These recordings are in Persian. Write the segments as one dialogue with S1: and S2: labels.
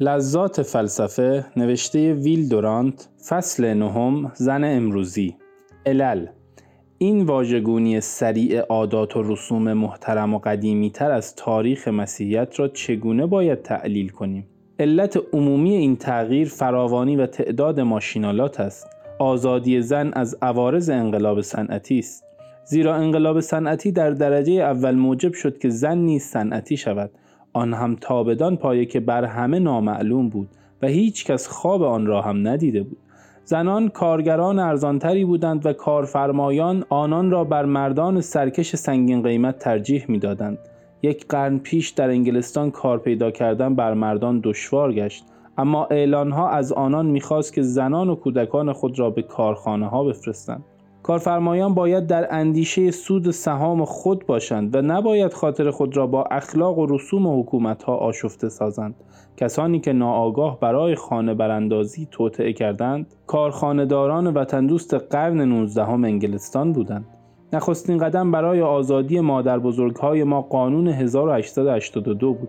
S1: لذات فلسفه نوشته ویل دورانت فصل نهم زن امروزی علل این واژگونی سریع عادات و رسوم محترم و قدیمی تر از تاریخ مسیحیت را چگونه باید تعلیل کنیم؟ علت عمومی این تغییر فراوانی و تعداد ماشینالات است. آزادی زن از عوارض انقلاب صنعتی است. زیرا انقلاب صنعتی در درجه اول موجب شد که زن نیز صنعتی شود آن هم تابدان پایه که بر همه نامعلوم بود و هیچ کس خواب آن را هم ندیده بود. زنان کارگران ارزانتری بودند و کارفرمایان آنان را بر مردان سرکش سنگین قیمت ترجیح می‌دادند. یک قرن پیش در انگلستان کار پیدا کردن بر مردان دشوار گشت اما اعلانها از آنان می‌خواست که زنان و کودکان خود را به کارخانه ها بفرستند. کارفرمایان باید در اندیشه سود سهام خود باشند و نباید خاطر خود را با اخلاق و رسوم حکومت ها آشفته سازند. کسانی که ناآگاه برای خانه براندازی توطعه کردند کارخانهداران وطن دوست قرن 19 انگلستان بودند. نخستین قدم برای آزادی مادر های ما قانون 1882 بود.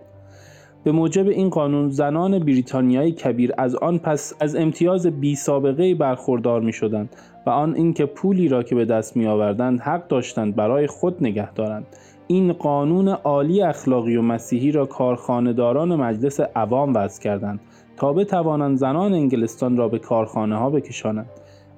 S1: به موجب این قانون زنان بریتانیایی کبیر از آن پس از امتیاز بی سابقه برخوردار می شدند و آن اینکه پولی را که به دست می آوردند حق داشتند برای خود نگه دارند. این قانون عالی اخلاقی و مسیحی را کارخانهداران مجلس عوام وضع کردند تا بتوانند زنان انگلستان را به کارخانه ها بکشانند.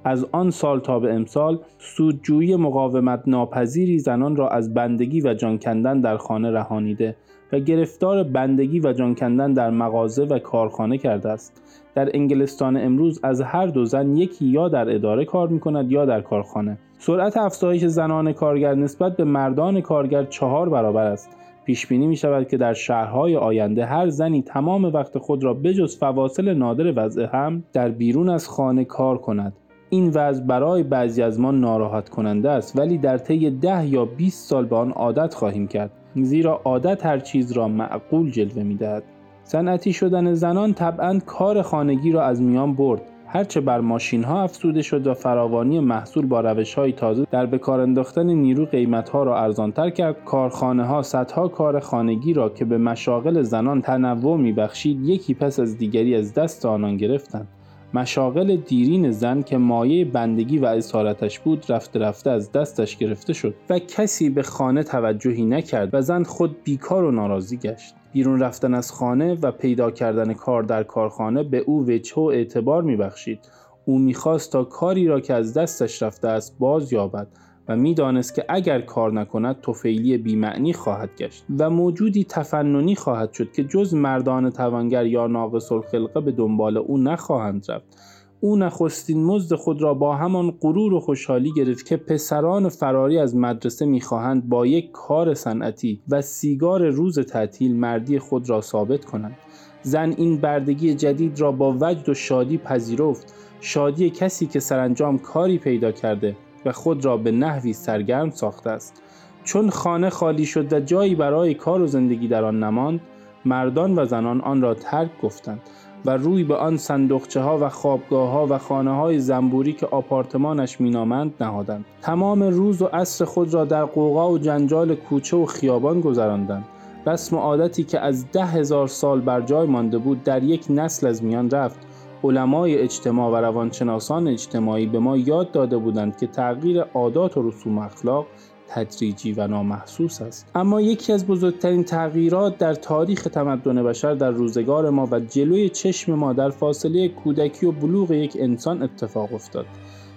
S1: از آن سال تا به امسال سودجویی مقاومت ناپذیری زنان را از بندگی و جان کندن در خانه رهانیده و گرفتار بندگی و جان کندن در مغازه و کارخانه کرده است. در انگلستان امروز از هر دو زن یکی یا در اداره کار می کند یا در کارخانه. سرعت افزایش زنان کارگر نسبت به مردان کارگر چهار برابر است. پیش بینی می شود که در شهرهای آینده هر زنی تمام وقت خود را بجز فواصل نادر وضع هم در بیرون از خانه کار کند. این وضع برای بعضی از ما ناراحت کننده است ولی در طی ده یا 20 سال به آن عادت خواهیم کرد زیرا عادت هر چیز را معقول جلوه می‌دهد. صنعتی شدن زنان طبعا کار خانگی را از میان برد. هرچه بر ماشین ها افزوده شد و فراوانی محصول با روش های تازه در بکار انداختن نیرو قیمت ها را ارزانتر کرد. کارخانه ها صدها کار خانگی را که به مشاغل زنان تنوع میبخشید یکی پس از دیگری از دست آنان گرفتند. مشاغل دیرین زن که مایه بندگی و اسارتش بود رفته رفته از دستش گرفته شد و کسی به خانه توجهی نکرد و زن خود بیکار و ناراضی گشت. بیرون رفتن از خانه و پیدا کردن کار در کارخانه به او وجه و اعتبار میبخشید. او می‌خواست تا کاری را که از دستش رفته است باز یابد و می‌دانست که اگر کار نکند توفیلی بیمعنی خواهد گشت و موجودی تفننی خواهد شد که جز مردان توانگر یا ناقص الخلقه به دنبال او نخواهند رفت. او نخستین مزد خود را با همان غرور و خوشحالی گرفت که پسران فراری از مدرسه می‌خواهند با یک کار صنعتی و سیگار روز تعطیل مردی خود را ثابت کنند. زن این بردگی جدید را با وجد و شادی پذیرفت. شادی کسی که سرانجام کاری پیدا کرده خود را به نحوی سرگرم ساخته است. چون خانه خالی شد و جایی برای کار و زندگی در آن نماند مردان و زنان آن را ترک گفتند و روی به آن صندوقچه ها و خوابگاه ها و خانه های زنبوری که آپارتمانش مینامند نهادند. تمام روز و عصر خود را در قوقا و جنجال کوچه و خیابان گذراندند. رسم عادتی که از ده هزار سال بر جای مانده بود در یک نسل از میان رفت. علمای اجتماع و روانشناسان اجتماعی به ما یاد داده بودند که تغییر عادات و رسوم اخلاق تدریجی و نامحسوس است. اما یکی از بزرگترین تغییرات در تاریخ تمدن بشر در روزگار ما و جلوی چشم ما در فاصله کودکی و بلوغ یک انسان اتفاق افتاد.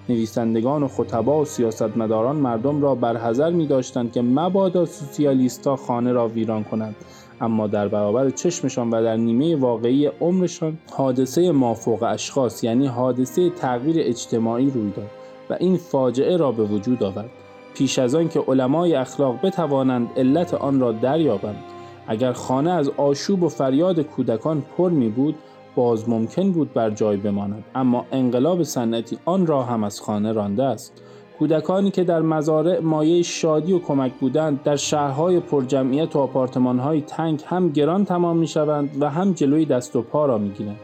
S1: نویسندگان و خطبا و سیاستمداران مردم را برحذر می داشتند که مبادا سوسیالیستا خانه را ویران کنند. اما در برابر چشمشان و در نیمه واقعی عمرشان حادثه مافوق اشخاص یعنی حادثه تغییر اجتماعی روی داد و این فاجعه را به وجود آورد. پیش از آن که علمای اخلاق بتوانند علت آن را دریابند اگر خانه از آشوب و فریاد کودکان پر می بود باز ممکن بود بر جای بماند. اما انقلاب صنعتی آن را هم از خانه رانده است. کودکانی که در مزارع مایه شادی و کمک بودند در شهرهای پرجمعیت و آپارتمانهای تنگ هم گران تمام می شوند و هم جلوی دست و پا را می گیرند.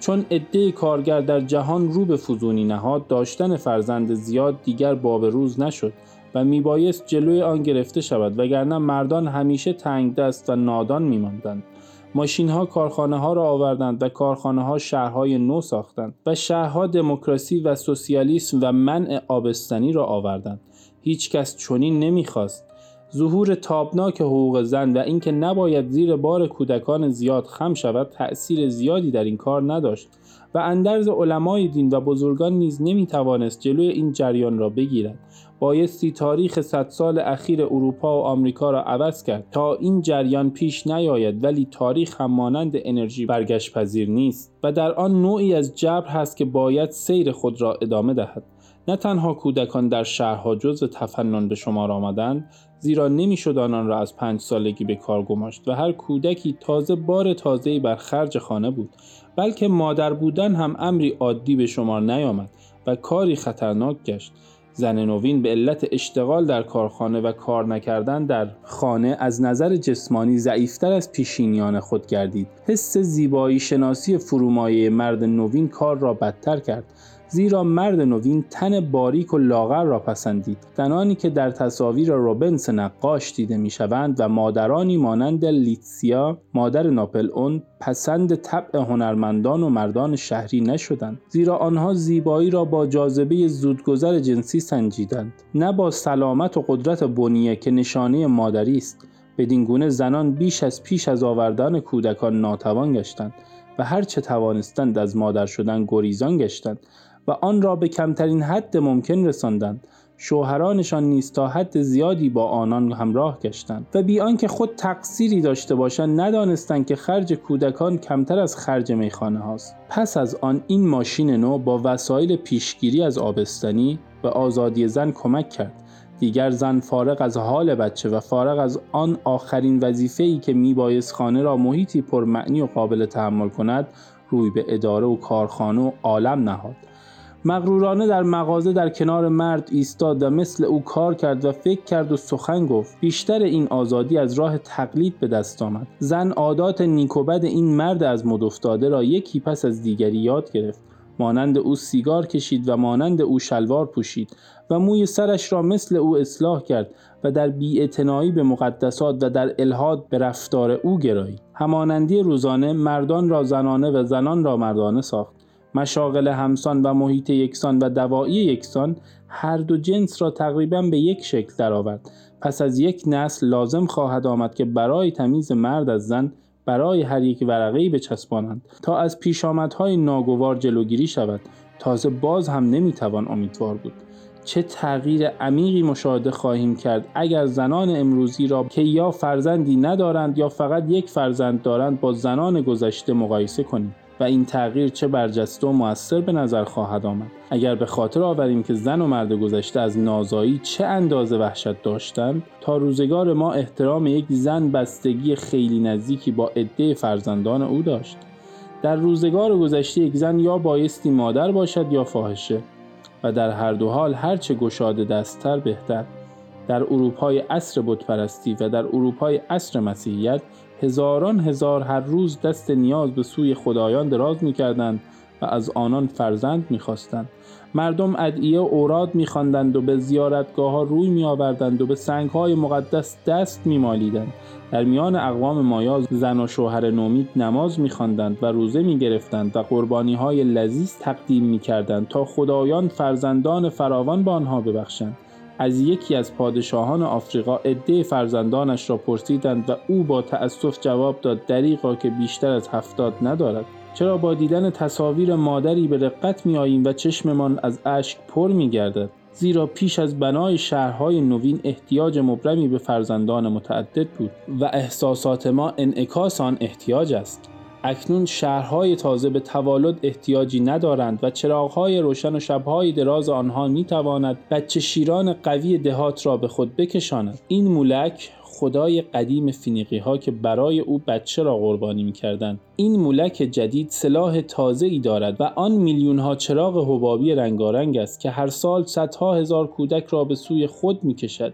S1: چون عده کارگر در جهان رو به فزونی نهاد داشتن فرزند زیاد دیگر باب روز نشد و میبایست جلوی آن گرفته شود وگرنه مردان همیشه تنگ دست و نادان میماندند ماشین ها کارخانه ها را آوردند و کارخانه ها شهرهای نو ساختند و شهرها دموکراسی و سوسیالیسم و منع آبستنی را آوردند. هیچ کس چنین نمی‌خواست. ظهور تابناک حقوق زن و اینکه نباید زیر بار کودکان زیاد خم شود تأثیر زیادی در این کار نداشت و اندرز علمای دین و بزرگان نیز نمی‌توانست جلوی این جریان را بگیرد. بایستی تاریخ صد سال اخیر اروپا و آمریکا را عوض کرد تا این جریان پیش نیاید ولی تاریخ هم مانند انرژی برگشت پذیر نیست و در آن نوعی از جبر هست که باید سیر خود را ادامه دهد. نه تنها کودکان در شهرها جزو تفنن به شمار آمدند زیرا نمی‌شد آنان را از پنج سالگی به کار گماشت و هر کودکی تازه بار تازه‌ای بر خرج خانه بود بلکه مادر بودن هم امری عادی به شمار نیامد و کاری خطرناک گشت. زن نوین به علت اشتغال در کارخانه و کار نکردن در خانه از نظر جسمانی ضعیفتر از پیشینیان خود گردید. حس زیبایی شناسی فرومایه مرد نوین کار را بدتر کرد. زیرا مرد نوین تن باریک و لاغر را پسندید. زنانی که در تصاویر روبنس نقاش دیده می‌شوند و مادرانی مانند لیتسیا مادر ناپل اون پسند طبع هنرمندان و مردان شهری نشدند. زیرا آنها زیبایی را با جاذبه زودگذر جنسی سنجیدند. نه با سلامت و قدرت بنیه که نشانه مادری است. بدین گونه زنان بیش از پیش از آوردن کودکان ناتوان گشتند و هر چه توانستند از مادر شدن گریزان گشتند. و آن را به کمترین حد ممکن رساندند. شوهرانشان نیز تا حد زیادی با آنان همراه گشتند. و بی آنکه خود تقصیری داشته باشند ندانستند که خرج کودکان کمتر از خرج میخانه هاست. پس از آن این ماشین نو با وسایل پیشگیری از آبستنی و آزادی زن کمک کرد. دیگر زن فارغ از حال بچه و فارغ از آن آخرین وظیفه‌ای که میبایست خانه را محیطی پرمعنی و قابل تحمل کند روی به اداره و کارخانه و عالم نهاد. مغرورانه در مغازه در کنار مرد ایستاد و مثل او کار کرد و فکر کرد و سخن گفت. بیشتر این آزادی از راه تقلید به دست آمد. زن عادات نیکوبد این مرد از مد افتاده را یکی پس از دیگری یاد گرفت. مانند او سیگار کشید و مانند او شلوار پوشید و موی سرش را مثل او اصلاح کرد و در بیاعتنایی به مقدسات و در الهاد به رفتار او گرایی همانندی روزانه مردان را زنانه و زنان را مردانه ساخت. مشاغل همسان و محیط یکسان و دوایی یکسان هر دو جنس را تقریبا به یک شکل درآورد. پس از یک نسل لازم خواهد آمد که برای تمیز مرد از زن برای هر یک ورقه‌ای بچسبانند تا از پیشامدهای ناگوار جلوگیری شود. تازه باز هم نمی‌توان امیدوار بود. چه تغییر عمیقی مشاهده خواهیم کرد اگر زنان امروزی را که یا فرزندی ندارند یا فقط یک فرزند دارند با زنان گذشته مقایسه کنیم. و این تغییر چه برجسته و موثر به نظر خواهد آمد. اگر به خاطر آوریم که زن و مرد گذشته از نازایی چه اندازه وحشت داشتند تا روزگار ما احترام یک زن بستگی خیلی نزدیکی با عده فرزندان او داشت. در روزگار گذشته یک زن یا بایستی مادر باشد یا فاحشه و در هر دو حال هرچه گشاده دستتر بهتر. در اروپای عصر بتپرستی و در اروپای عصر مسیحیت هزاران هزار هر روز دست نیاز به سوی خدایان دراز می کردند و از آنان فرزند می خواستند. مردم ادعیه و اوراد می خواندند و به زیارتگاه ها روی می آوردند و به سنگ های مقدس دست می مالیدند. در میان اقوام مایاز زن و شوهر نومید نماز می خواندند و روزه می گرفتند و قربانی های لذیذ تقدیم می کردند تا خدایان فرزندان فراوان به آنها ببخشند. از یکی از پادشاهان آفریقا عده فرزندانش را پرسیدند و او با تأسف جواب داد دریقا که بیشتر از هفتاد ندارد. چرا با دیدن تصاویر مادری به رقت می آییم و چشممان از اشک پر می گردد زیرا پیش از بنای شهرهای نوین احتیاج مبرمی به فرزندان متعدد بود و احساسات ما انعکاس آن احتیاج است. اکنون شهرهای تازه به توالد احتیاجی ندارند و چراغهای روشن و شبهای دراز آنها می تواند بچه شیران قوی دهات را به خود بکشاند این مولک خدای قدیم فینیقی ها که برای او بچه را قربانی می کردن. این مولک جدید سلاح تازه ای دارد و آن میلیون ها چراغ حبابی رنگارنگ است که هر سال صدها هزار کودک را به سوی خود می کشد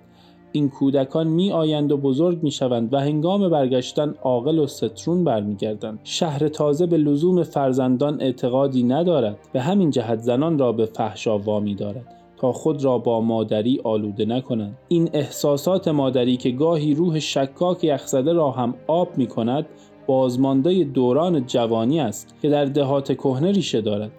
S1: این کودکان می آیند و بزرگ می شوند و هنگام برگشتن عاقل و سترون برمیگردند. شهر تازه به لزوم فرزندان اعتقادی ندارد. به همین جهت زنان را به فحشا وامی دارد تا خود را با مادری آلوده نکنند. این احساسات مادری که گاهی روح شکاک یخزده را هم آب می کند بازمانده دوران جوانی است که در دهات کهنه ریشه دارد.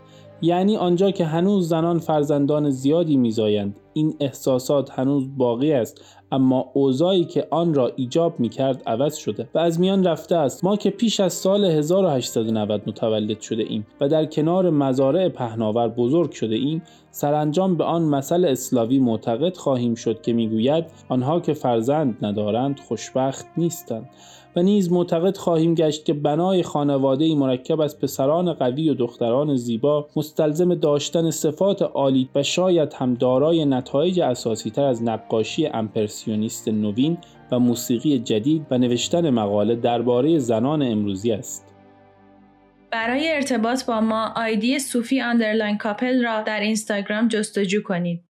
S1: یعنی آنجا که هنوز زنان فرزندان زیادی میزایند. این احساسات هنوز باقی است اما اوضاعی که آن را ایجاب می کرد عوض شده و از میان رفته است. ما که پیش از سال 1890 متولد شده ایم و در کنار مزارع پهناور بزرگ شده ایم سرانجام به آن مثل اسلاوی معتقد خواهیم شد که می‌گوید آنها که فرزند ندارند خوشبخت نیستند. و نیز معتقد خواهیم گشت که بنای خانواده مرکب از پسران قوی و دختران زیبا مستلزم داشتن صفات عالی و شاید هم دارای نتایج اساسی تر از نقاشی امپرسیونیست نوین و موسیقی جدید و نوشتن مقاله درباره زنان امروزی است.
S2: برای ارتباط با ما آیدی صوفی underline couple را در اینستاگرام جستجو کنید.